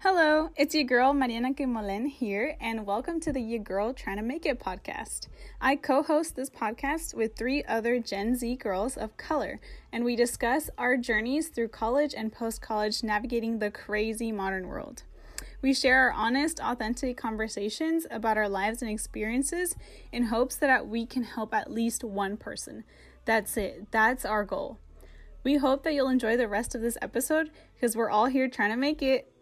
Hello, it's your girl Mariana Quimolen here, and welcome to the Your Girl Trying to Make It podcast. I co host this podcast with three other Gen Z girls of color, and we discuss our journeys through college and post college navigating the crazy modern world. We share our honest, authentic conversations about our lives and experiences in hopes that we can help at least one person. That's it, that's our goal. We hope that you'll enjoy the rest of this episode because we're all here trying to make it.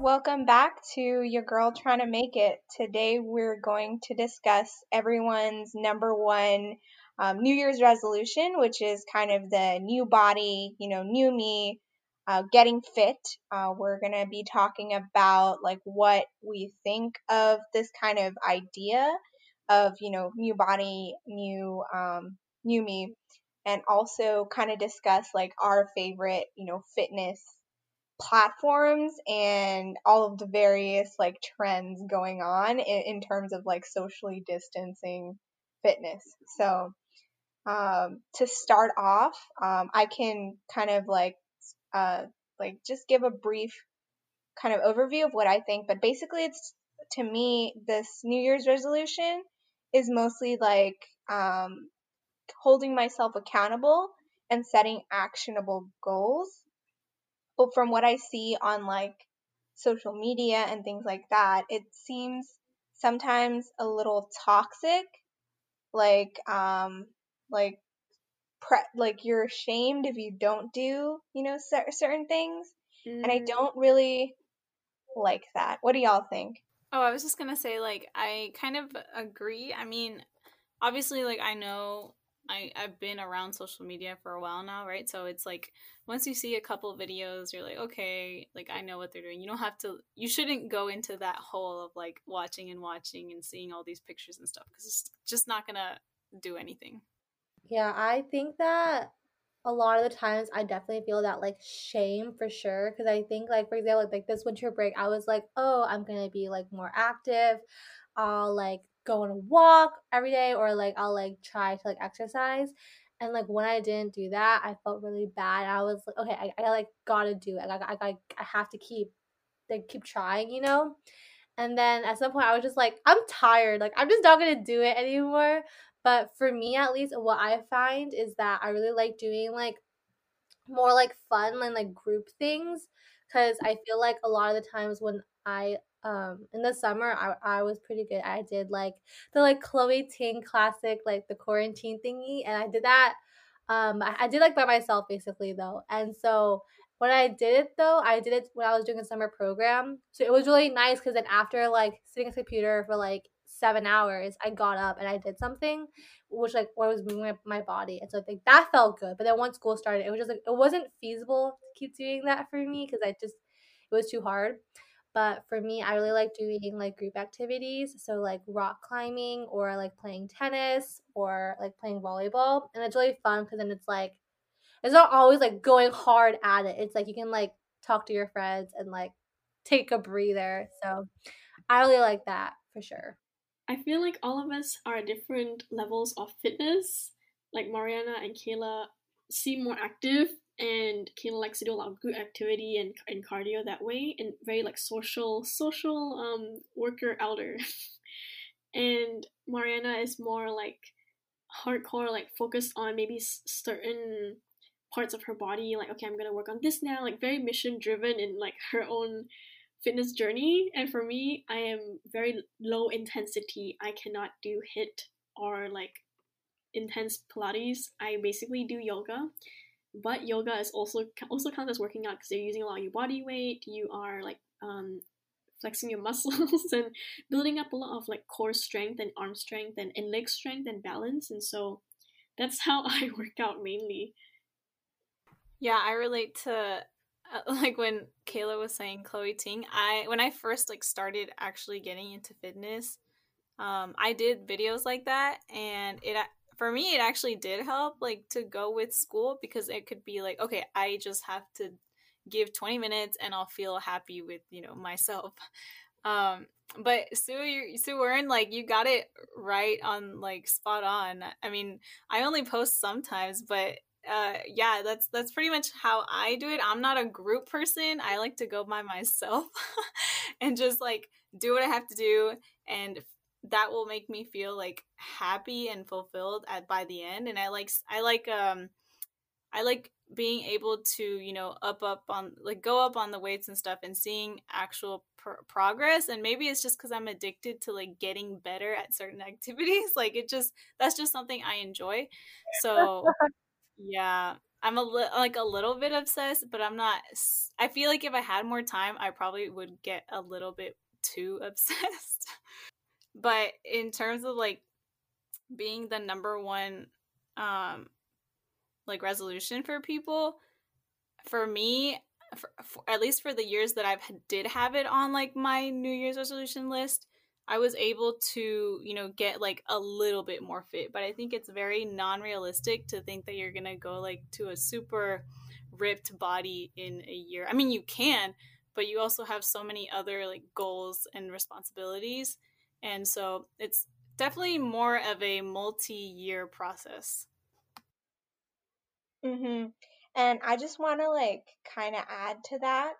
Welcome back to Your Girl Trying to Make It. Today we're going to discuss everyone's number one um, New Year's resolution, which is kind of the new body, you know, new me, uh, getting fit. Uh, we're going to be talking about like what we think of this kind of idea of, you know, new body, new, um, new me, and also kind of discuss like our favorite, you know, fitness platforms and all of the various like trends going on in, in terms of like socially distancing fitness. So, um, to start off, um, I can kind of like, uh, like just give a brief kind of overview of what I think, but basically it's to me, this New Year's resolution is mostly like, um, holding myself accountable and setting actionable goals but from what I see on like social media and things like that, it seems sometimes a little toxic. Like, um, like, pre- like you're ashamed if you don't do, you know, cer- certain things. Mm. And I mm. don't really like that. What do y'all think? Oh, I was just gonna say, like, I kind of agree. I mean, obviously, like, I know I, I've been around social media for a while now, right? So it's like once you see a couple videos, you're like, okay, like I know what they're doing. You don't have to, you shouldn't go into that hole of like watching and watching and seeing all these pictures and stuff because it's just not gonna do anything. Yeah, I think that a lot of the times I definitely feel that like shame for sure because I think like for example like this winter break I was like oh I'm gonna be like more active I'll like go on a walk every day or like I'll like try to like exercise. And like when I didn't do that, I felt really bad. I was like, okay, I, I like gotta do it. Like I, I, I have to keep like keep trying, you know. And then at some point, I was just like, I'm tired. Like I'm just not gonna do it anymore. But for me, at least, what I find is that I really like doing like more like fun and like group things because I feel like a lot of the times when I um in the summer I, I was pretty good. I did like the like chloe ting classic like the quarantine thingy and i did that um I, I did like by myself basically though. And so when i did it though i did it when i was doing a summer program. So it was really nice because then after like sitting at the computer for like seven hours i got up and i did something which like I was moving my, my body. And so like that felt good. But then once school started it was just like it wasn't feasible to keep doing that for me because i just it was too hard but for me, I really like doing like group activities. So like rock climbing or like playing tennis or like playing volleyball. And it's really fun because then it's like, it's not always like going hard at it. It's like you can like talk to your friends and like take a breather. So I really like that for sure. I feel like all of us are at different levels of fitness. Like Mariana and Kayla seem more active and Kayla likes to do a lot of group activity and, and cardio that way and very like social social um worker elder. And mariana is more like hardcore like focused on maybe certain parts of her body like okay i'm gonna work on this now like very mission driven in like her own fitness journey. And for me i am very low intensity. I cannot do HIIT or like intense pilates. I basically do yoga but yoga is also also counts as working out because you're using a lot of your body weight. You are like um, flexing your muscles and building up a lot of like core strength and arm strength and, and leg strength and balance. And so that's how I work out mainly. Yeah, I relate to uh, like when Kayla was saying Chloe Ting. I when I first like started actually getting into fitness, um, I did videos like that, and it for me it actually did help like to go with school because it could be like okay i just have to give 20 minutes and I'll feel happy with, you know, myself. Um, but Sue, you, Sue Warren, like you got it right on, like spot on. I mean, I only post sometimes, but uh, yeah, that's that's pretty much how I do it. I'm not a group person. I like to go by myself and just like do what I have to do, and that will make me feel like happy and fulfilled at by the end. And I like I like um I like being able to you know up up on like go up on the weights and stuff and seeing actual pr- progress and maybe it's just because i'm addicted to like getting better at certain activities like it just that's just something i enjoy so yeah i'm a li- like a little bit obsessed but i'm not i feel like if i had more time i probably would get a little bit too obsessed but in terms of like being the number one um like resolution for people for me for, for, at least for the years that i've did have it on like my new year's resolution list i was able to you know get like a little bit more fit but i think it's very non-realistic to think that you're gonna go like to a super ripped body in a year. I mean you can but you also have so many other like goals and responsibilities and so it's definitely more of a multi-year process Mhm. And I just want to like kind of add to that.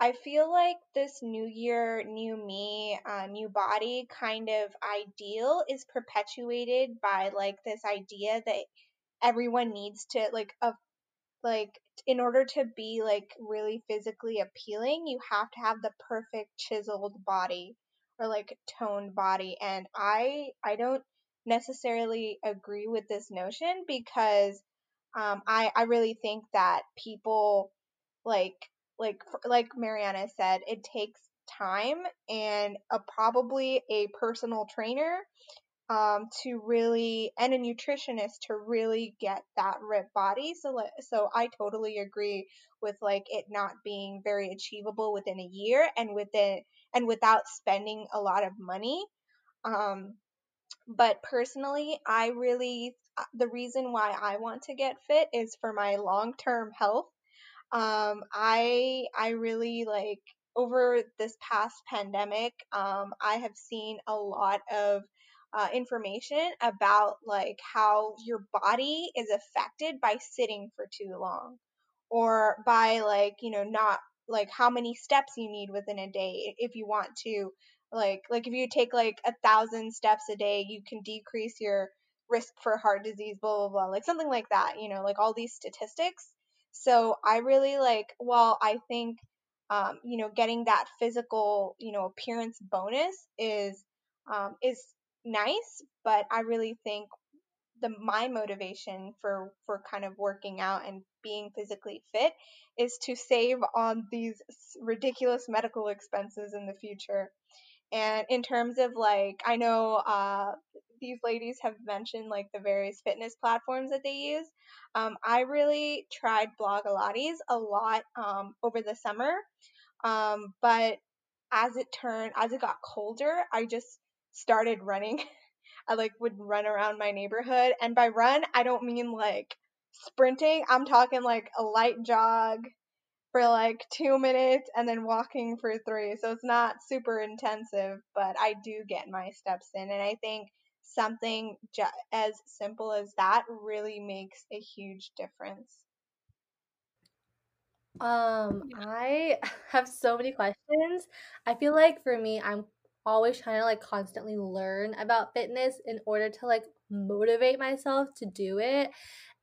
I feel like this new year, new me, uh, new body kind of ideal is perpetuated by like this idea that everyone needs to like a like in order to be like really physically appealing, you have to have the perfect chiseled body or like toned body and I I don't necessarily agree with this notion because um, I I really think that people like like like Mariana said, it takes time and a probably a personal trainer um, to really and a nutritionist to really get that ripped body. So so I totally agree with like it not being very achievable within a year and within and without spending a lot of money. Um, but personally, I really, uh, the reason why I want to get fit is for my long term health. Um, I, I really like over this past pandemic, um, I have seen a lot of uh, information about like how your body is affected by sitting for too long or by like, you know, not like how many steps you need within a day if you want to like like if you take like a thousand steps a day you can decrease your risk for heart disease blah blah blah like something like that you know like all these statistics. So i really like well i think um, you know getting that physical you know appearance bonus is um, is nice but i really think the my motivation for for kind of working out and being physically fit is to save on these ridiculous medical expenses in the future and in terms of like, I know uh, these ladies have mentioned like the various fitness platforms that they use. Um, I really tried Blogilates a lot um, over the summer, um, but as it turned, as it got colder, I just started running. I like would run around my neighborhood, and by run, I don't mean like sprinting. I'm talking like a light jog, for like two minutes and then walking for three. So it's not super intensive, but I do get my steps in. And I think something ju- as simple as that really makes a huge difference. Um, I have so many questions. I feel like for me, I'm always trying to like constantly learn about fitness in order to like motivate myself to do it.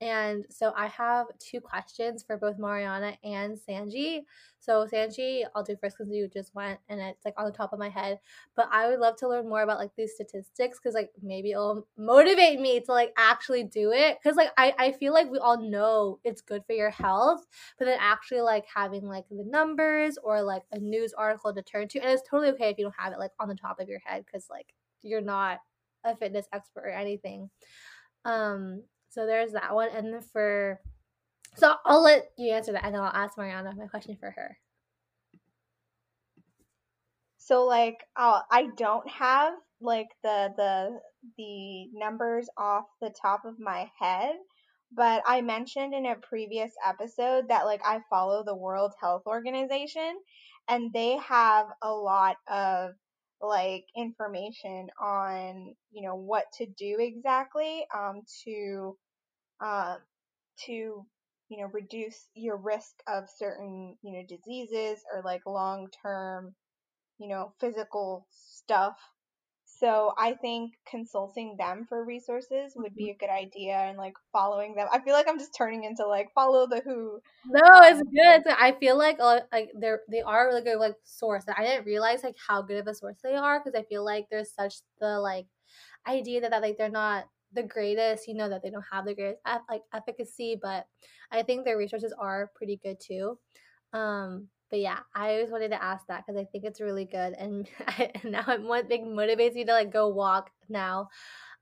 And so I have two questions for both Mariana and Sanji. So Sanji, I'll do first because you just went and it's like on the top of my head. But I would love to learn more about like these statistics because like maybe it'll motivate me to like actually do it. Cause like I, I feel like we all know it's good for your health, but then actually like having like the numbers or like a news article to turn to. And it's totally okay if you don't have it like on the top of your head because like you're not a fitness expert or anything. Um, so there's that one. And then for so I'll let you answer that and then I'll ask Mariana my question for her. So like uh, I don't have like the the the numbers off the top of my head, but I mentioned in a previous episode that like I follow the World Health Organization and they have a lot of like information on you know what to do exactly um to um to you know reduce your risk of certain you know diseases or like long term you know physical stuff so I think consulting them for resources would be a good idea and like following them. I feel like I'm just turning into like follow the WHO. No, it's good. I feel like uh, like they're they are a really good like source. I didn't realize like how good of a source they are because I feel like there's such the like idea that, that like they're not the greatest, you know, that they don't have the greatest like efficacy, but I think their resources are pretty good too. Um, but yeah, I always wanted to ask that because I think it's really good, and, I, and now it one thing motivates me to like go walk now.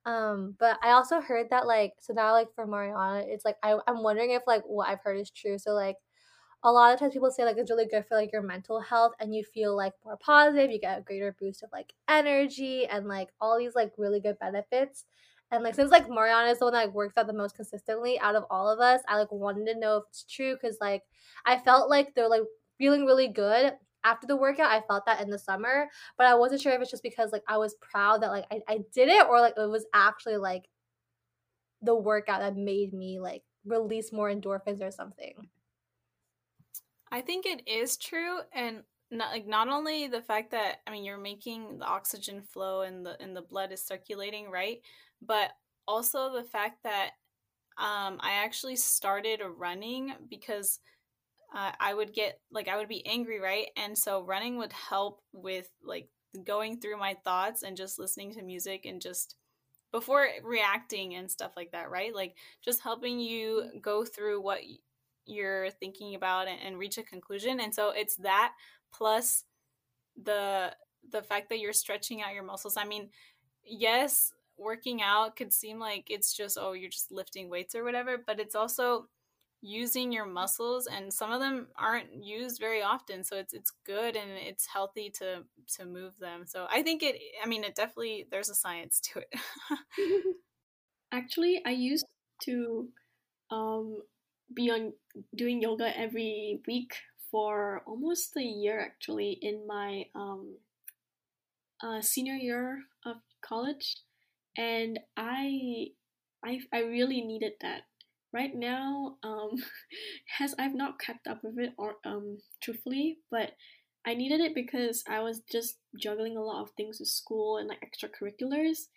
Um, but I also heard that like so now like for Mariana, it's like I I'm wondering if like what I've heard is true. So like a lot of times people say like it's really good for like your mental health and you feel like more positive, you get a greater boost of like energy and like all these like really good benefits. And like since like Mariana is the one that like, works out the most consistently out of all of us, I like wanted to know if it's true because like I felt like they're like feeling really good after the workout i felt that in the summer but i wasn't sure if it's just because like i was proud that like i, I did it or like it was actually like the workout that made me like release more endorphins or something. I think it is true and not like not only the fact that i mean you're making the oxygen flow and the and the blood is circulating right? But also the fact that um, i actually started running because uh, I would get like I would be angry, right? And so running would help with like going through my thoughts and just listening to music and just before reacting and stuff like that, right? Like just helping you go through what you're thinking about and, and reach a conclusion. And so it's that plus the the fact that you're stretching out your muscles. I mean, yes, working out could seem like it's just oh, you're just lifting weights or whatever, but it's also using your muscles and some of them aren't used very often so it's it's good and it's healthy to to move them. So i think it i mean it definitely there's a science to it. Actually i used to um be on doing yoga every week for almost a year actually in my um uh, senior year of college and i i i really needed that right now um has I've not kept up with it or um truthfully, but I needed it because I was just juggling a lot of things with school and like extracurriculars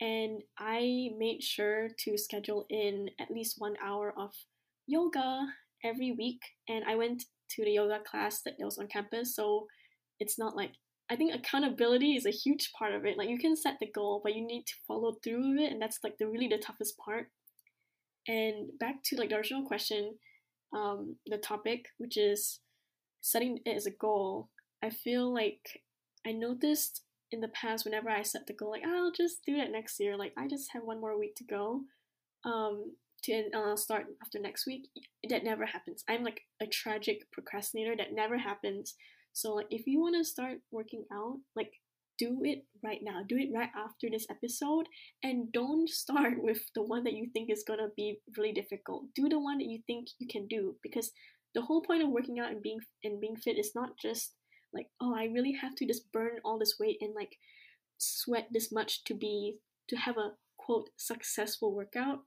and I made sure to schedule in at least 1 hour of yoga every week and I went to the yoga class that was on campus so it's not like I think accountability is a huge part of it. Like you can set the goal, but you need to follow through with it, and that's like the really the toughest part. And back to like the original question, um, the topic, which is setting it as a goal, I feel like I noticed in the past whenever I set the goal, like I'll just do that next year. Like I just have one more week to go. Um, to and I'll start after next week. That never happens. I'm like a tragic procrastinator. That never happens. So like if you want to start working out, like do it right now. Do it right after this episode and don't start with the one that you think is going to be really difficult. Do the one that you think you can do because the whole point of working out and being and being fit is not just like, oh, I really have to just burn all this weight and like sweat this much to be to have a quote successful workout.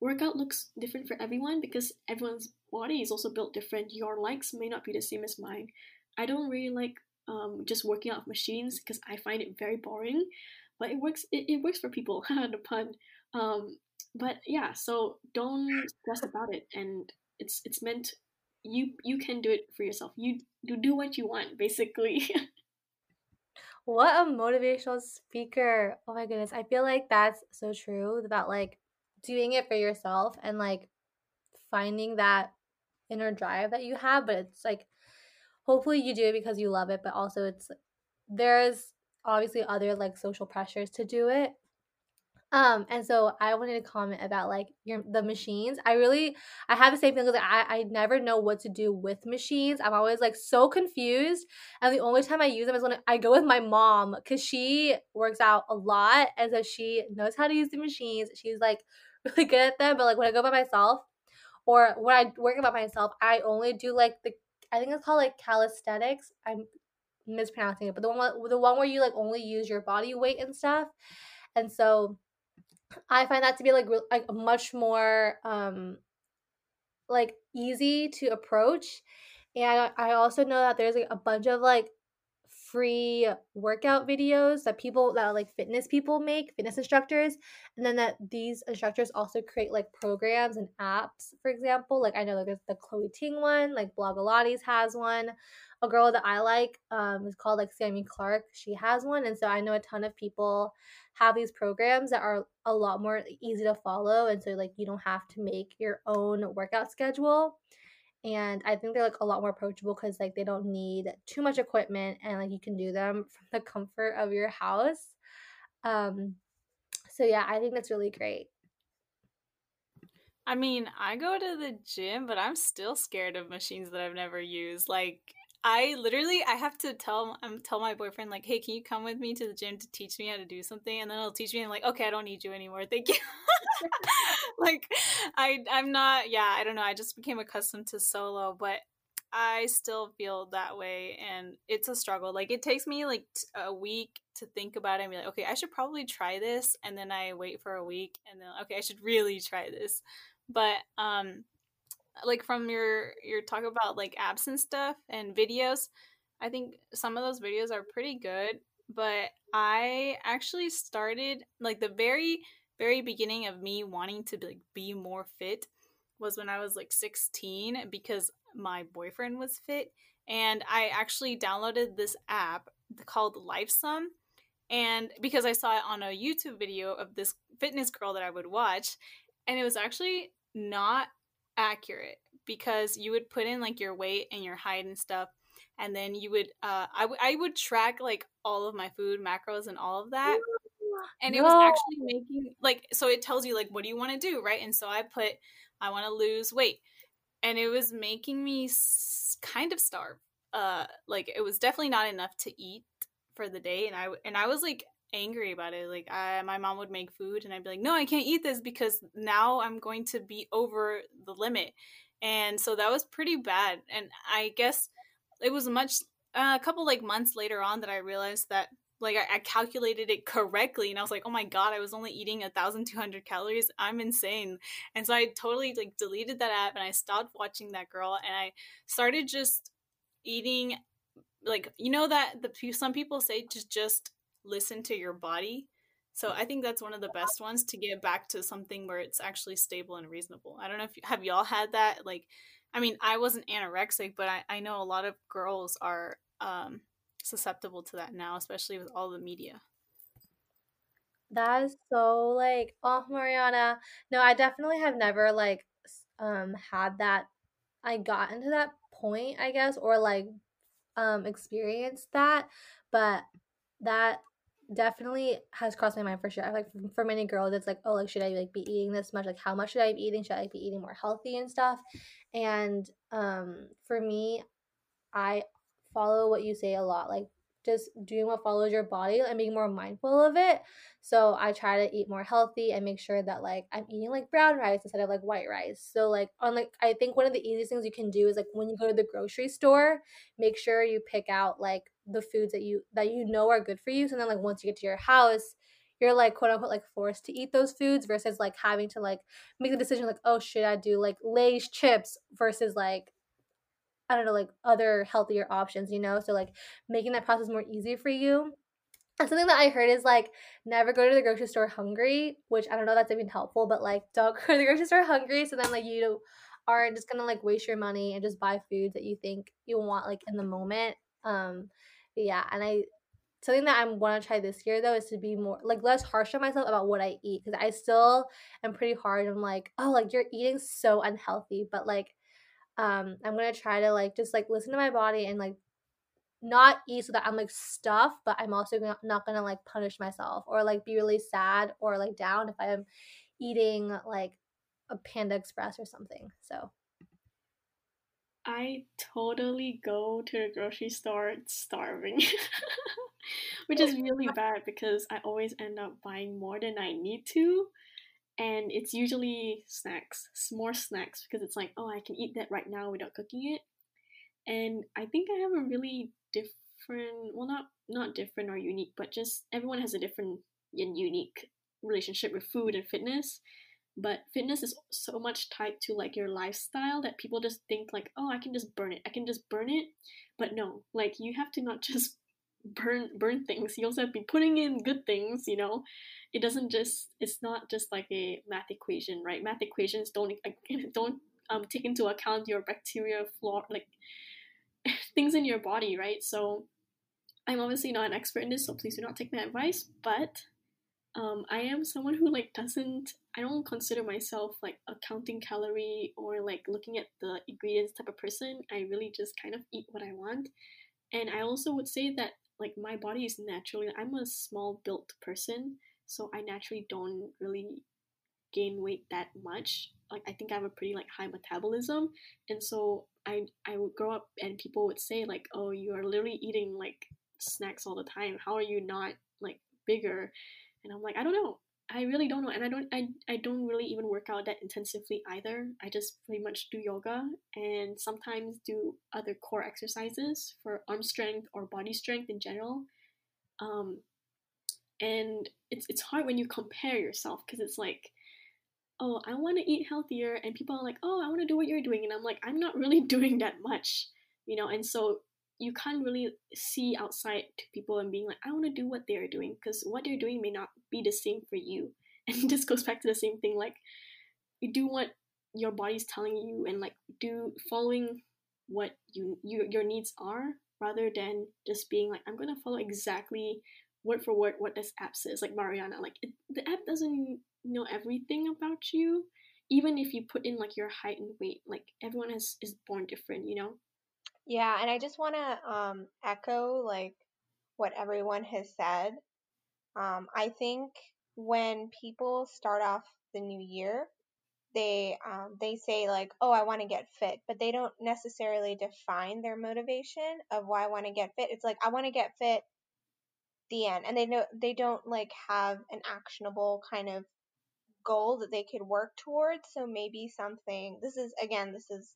Workout looks different for everyone because everyone's body is also built different. Your likes may not be the same as mine. I don't really like um, just working out machines because I find it very boring. But it works. It, it works for people. the pun. Um, but yeah, so don't stress about it, and it's it's meant you you can do it for yourself. You you do what you want, basically. what a motivational speaker! Oh my goodness, I feel like that's so true about like doing it for yourself and like finding that inner drive that you have, but it's like hopefully you do it because you love it, but also it's there's obviously other like social pressures to do it. Um, and so I wanted to comment about like your the machines. I really I have the same thing because I I never know what to do with machines. I'm always like so confused, and the only time I use them is when I go with my mom because she works out a lot, and so she knows how to use the machines. She's like really good at them. But like when I go by myself, or when I work by myself, I only do like the I think it's called like calisthenics. I'm mispronouncing it, but the one the one where you like only use your body weight and stuff. And so I find that to be like like much more um like easy to approach. And I also know that there's like a bunch of like free workout videos that people that like fitness people make, fitness instructors, and then that these instructors also create like programs and apps. For example, like I know like there's the Chloe Ting one, like Blogilates has one. A girl that I like um, is called like Sami Clarke. She has one, and so I know a ton of people have these programs that are a lot more easy to follow, and so like you don't have to make your own workout schedule and i think they're like a lot more approachable because like they don't need too much equipment and like you can do them from the comfort of your house. Um so yeah i think that's really great. I mean i go to the gym but i'm still scared of machines that i've never used like I literally I have to tell um tell my boyfriend like, hey, can you come with me to the gym to teach me how to do something? And then he'll teach me. And I'm like, okay, I don't need you anymore. Thank you. like, I I'm not. Yeah, I don't know. I just became accustomed to solo, but I still feel that way, and it's a struggle. Like, it takes me like t- a week to think about it and be like, okay, I should probably try this, and then I wait for a week, and then okay, I should really try this. But um like from your your talk about like apps and stuff and videos i think some of those videos are pretty good but i actually started like the very very beginning of me wanting to like be more fit was when i was like 16 because my boyfriend was fit and i actually downloaded this app called lifesum and because i saw it on a youtube video of this fitness girl that i would watch and it was actually not accurate because you would put in like your weight and your height and stuff and then you would uh I, w- I would track like all of my food macros and all of that and it no. was actually making like so it tells you like what do you want to do right and so i put i want to lose weight and it was making me s- kind of starve uh like it was definitely not enough to eat for the day and i and i was like angry about it. Like I, my mom would make food, and I'd be like, "No, I can't eat this because now I'm going to be over the limit." And so that was pretty bad. And I guess it was much uh, a couple like months later on that I realized that like I, I, calculated it correctly and i was like oh my god i was only eating 1200 calories i'm insane and so i totally like deleted that app and i stopped watching that girl and i started just eating like you know that the some people say to just listen to your body. So I think that's one of the best ones to get back to something where it's actually stable and reasonable. I don't know if you, have y'all had that like I mean, I wasn't anorexic, but I, I know a lot of girls are um, susceptible to that now, especially with all the media. That is so like, oh, Mariana. No, I definitely have never like um had that. I got into that point, I guess, or like um experienced that, but that definitely has crossed my mind for sure. I Like for many girls, it's like, oh, like should I like be eating this much? Like how much should I be eating? Should I be eating more healthy and stuff? And um, for me, I follow what you say a lot. Like just doing what follows your body and being more mindful of it. So I try to eat more healthy and make sure that like I'm eating like brown rice instead of like white rice. So like on like I think one of the easiest things you can do is like when you go to the grocery store, make sure you pick out like the foods that you that you know are good for you. So then like once you get to your house, you're like quote unquote like forced to eat those foods versus like having to like make the decision like oh should I do like Lay's chips versus like I don't know, like other healthier options, you know? So like making that process more easy for you. And something that I heard is like never go to the grocery store hungry, which I don't know that's even helpful, but like don't go to the grocery store hungry so then like you aren't just gonna like waste your money and just buy foods that you think you want like in the moment. Um yeah, and I something that I want to try this year though is to be more like less harsh on myself about what I eat because I still am pretty hard. I'm like, oh, like you're eating so unhealthy, but like um i'm gonna try to like just like listen to my body and like not eat so that i'm like stuffed but i'm also gonna, not gonna like punish myself or like be really sad or like down if i'm eating like a panda express or something so i totally go to the grocery store starving which is oh, really bad because i always end up buying more than i need to and it's usually snacks, more snacks, because it's like, oh, I can eat that right now without cooking it. And I think I have a really different, well, not not different or unique, but just everyone has a different and unique relationship with food and fitness. But fitness is so much tied to like your lifestyle that people just think like, oh, I can just burn it. I can just burn it. But no, like you have to not just burn burn things. You also have to be putting in good things, you know it doesn't just it's not just like a math equation right math equations don't don't um, take into account your bacteria flora like things in your body right so i'm obviously not an expert in this so please do not take my advice but um, i am someone who like doesn't i don't consider myself like a counting calorie or like looking at the ingredients type of person i really just kind of eat what i want and i also would say that like my body is naturally i'm a small built person so I naturally don't really gain weight that much. Like I think I have a pretty like high metabolism, and so I I would grow up and people would say like, oh, you are literally eating like snacks all the time. How are you not like bigger? And I'm like, I don't know. I really don't know, and I don't I, I don't really even work out that intensively either. I just pretty much do yoga and sometimes do other core exercises for arm strength or body strength in general. Um, and it's it's hard when you compare yourself because it's like oh i want to eat healthier and people are like oh i want to do what you're doing and i'm like i'm not really doing that much you know and so you can't really see outside to people and being like i want to do what they're doing because what they're doing may not be the same for you. And this goes back to the same thing like you do what your body's telling you and like do following what you, you your needs are rather than just being like i'm gonna follow exactly word for word what this app says like mariana like it, the app doesn't know everything about you even if you put in like your height and weight like everyone is is born different you know yeah and i just want to um echo like what everyone has said. Um i think when people start off the new year they um, they say like oh i want to get fit but they don't necessarily define their motivation of why i want to get fit. It's like i want to get fit the end and they know they don't like have an actionable kind of goal that they could work towards so maybe something this is again this is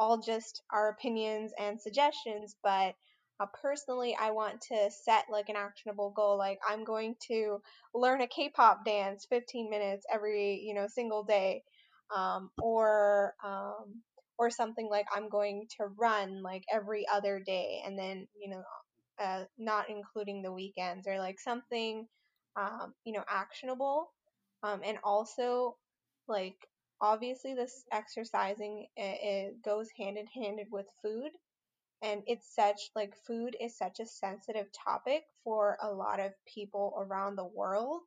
all just our opinions and suggestions but uh, personally i want to set like an actionable goal like i'm going to learn a k-pop dance 15 minutes every you know single day um, or um, or something like i'm going to run like every other day and then you know uh, not including the weekends or like something um, you know actionable um, and also like obviously this exercising it, goes hand in hand with food and it's such like food is such a sensitive topic for a lot of people around the world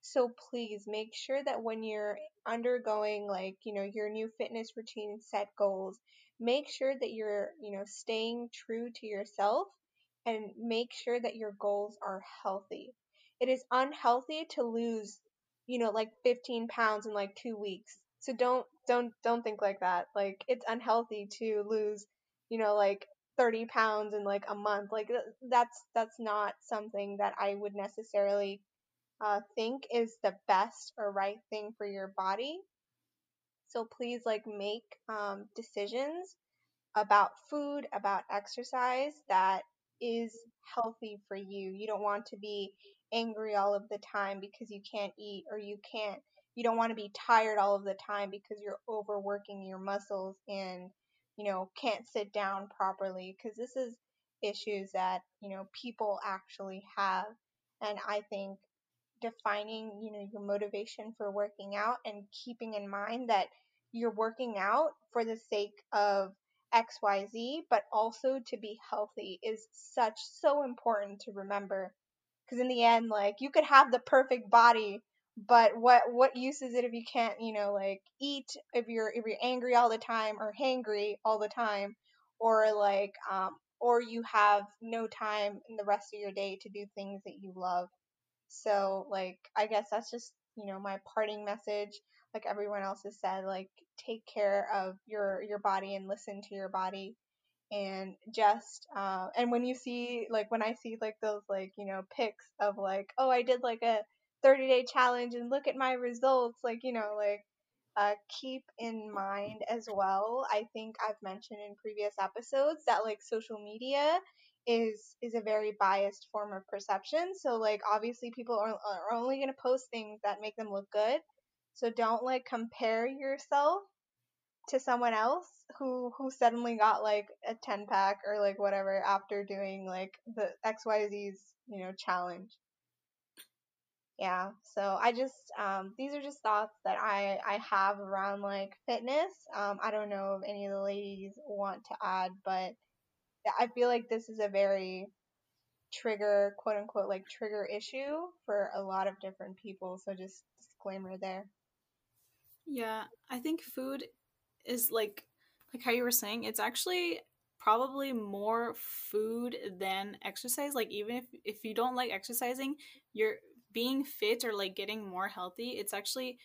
so please make sure that when you're undergoing like you know your new fitness routine and set goals make sure that you're you know staying true to yourself and make sure that your goals are healthy. It is unhealthy to lose, you know, like 15 pounds in like 2 weeks. So don't don't don't think like that. Like it's unhealthy to lose, you know, like 30 pounds in like a month. Like that's that's not something that I would necessarily uh, think is the best or right thing for your body. So please like make um, decisions about food, about exercise that is healthy for you. You don't want to be angry all of the time because you can't eat or you can't you don't want to be tired all of the time because you're overworking your muscles and you know can't sit down properly because this is issues that you know people actually have and i think defining you know your motivation for working out and keeping in mind that you're working out for the sake of XYZ, but also to be healthy is such so important to remember. Because in the end, like you could have the perfect body, but what what use is it if you can't, you know, like eat if you're if you're angry all the time or hangry all the time, or like um or you have no time in the rest of your day to do things that you love. So like I guess that's just you know my parting message like everyone else has said like take care of your your body and listen to your body and just uh, and when you see like when i see like those like you know pics of like oh i did like a 30 day challenge and look at my results. Like, you know, like uh, keep in mind as well. I think I've mentioned in previous episodes that like social media is is a very biased form of perception. So like obviously people are, are only going to post things that make them look good. So don't like compare yourself to someone else who who suddenly got like a 10 pack or like whatever after doing like the XYZ's, you know, challenge. Yeah, so I just um these are just thoughts that I I have around like fitness. Um I don't know if any of the ladies want to add, but I feel like this is a very trigger, quote unquote, like trigger issue for a lot of different people. So just disclaimer there. Yeah, I think food is like like how you were saying, it's actually probably more food than exercise. Like even if if you don't like exercising, you're being fit or like getting more healthy. It's actually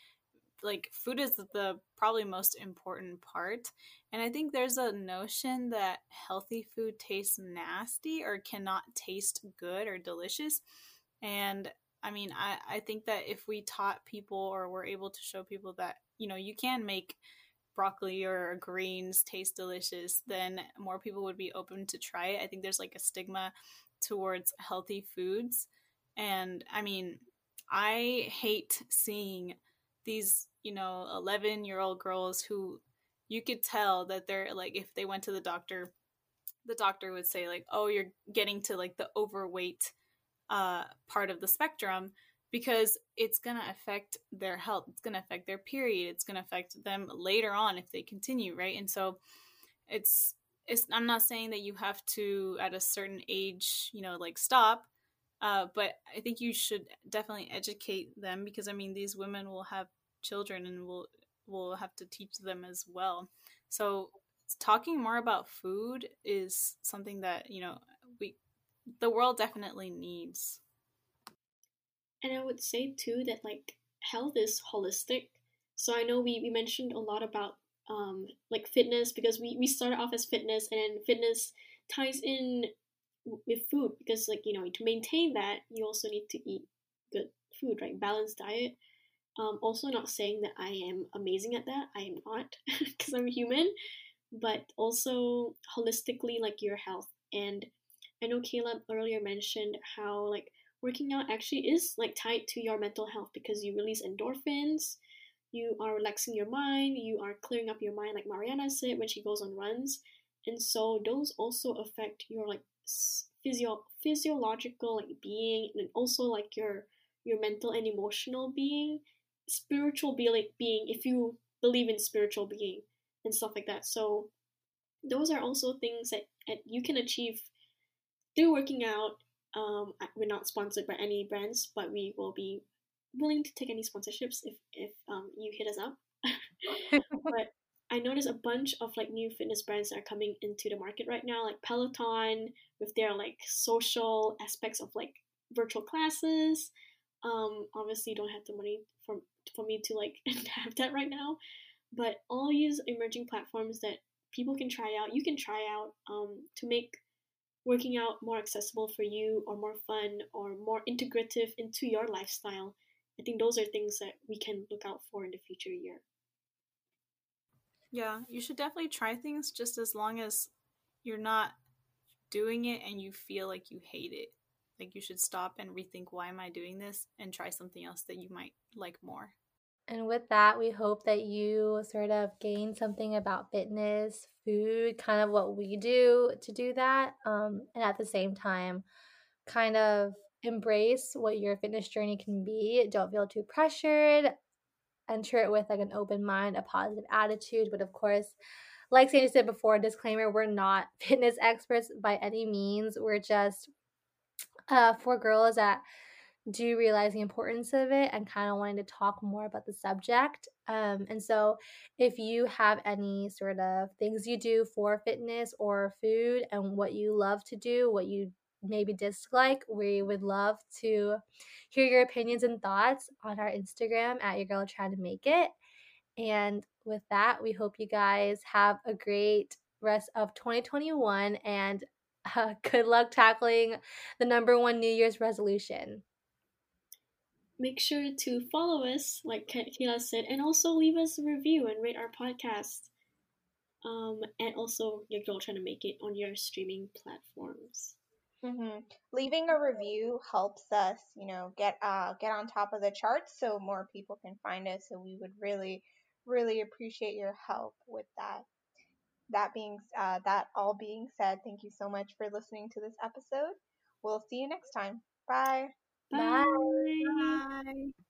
like food is the probably most important part. And i think there's a notion that healthy food tastes nasty or cannot taste good or delicious. And i mean i i think that if we taught people or were able to show people that you know you can make broccoli or greens taste delicious then more people would be open to try it. I think there's like a stigma towards healthy foods and i mean i hate seeing these, you know, 11 year old girls who you could tell that they're like, if they went to the doctor, the doctor would say, like, oh, you're getting to like the overweight uh, part of the spectrum because it's going to affect their health. It's going to affect their period. It's going to affect them later on if they continue, right? And so it's, it's, I'm not saying that you have to, at a certain age, you know, like stop, uh, but I think you should definitely educate them because I mean these women will have children and we'll we'll have to teach them as well. So talking more about food is something that, you know, we the world definitely needs. And I would say too that like health is holistic. So I know we, we mentioned a lot about um like fitness because we, we started off as fitness and fitness ties in with food because like you know to maintain that you also need to eat good food right balanced diet um, also, not saying that I am amazing at that. I am not because I'm human, but also holistically, like your health. And I know Kayla earlier mentioned how like working out actually is like tied to your mental health because you release endorphins, you are relaxing your mind, you are clearing up your mind, like Mariana said when she goes on runs. And so those also affect your like physio physiological like being and also like your your mental and emotional being spiritual being, being if you believe in spiritual being and stuff like that. So those are also things that, that you can achieve through working out. Um, we're not sponsored by any brands, but we will be willing to take any sponsorships if if um, you hit us up. but I noticed a bunch of like new fitness brands that are coming into the market right now, like Peloton with their like social aspects of like virtual classes. Um, obviously, don't have the money for for me to like have that right now. But all these emerging platforms that people can try out, you can try out um, to make working out more accessible for you or more fun or more integrative into your lifestyle. I think those are things that we can look out for in the future year. Yeah, you should definitely try things just as long as you're not doing it and you feel like you hate it. Like you should stop and rethink why am I doing this and try something else that you might like more. And with that, we hope that you sort of gain something about fitness, food, kind of what we do to do that. Um, and at the same time, kind of embrace what your fitness journey can be. Don't feel too pressured. Enter it with like an open mind, a positive attitude. But of course, like Sandy said before, disclaimer, we're not fitness experts by any means. We're just uh, for girls that do realize the importance of it and kind of wanting to talk more about the subject. Um, and so, if you have any sort of things you do for fitness or food and what you love to do, what you maybe dislike, we would love to hear your opinions and thoughts on our Instagram at your girl trying to make it. And with that, we hope you guys have a great rest of 2021 and uh, good luck tackling the number one New Year's resolution. make sure to follow us, like Kayla said, and also leave us a review and rate our podcast. Um, and also, your girl trying to make it on your streaming platforms. Mm-hmm. Leaving a review helps us, you know, get uh get on top of the charts so more people can find us. So we would really, really appreciate your help with that. That being uh, that all being said, thank you so much for listening to this episode. We'll see you next time. Bye. Bye. Bye.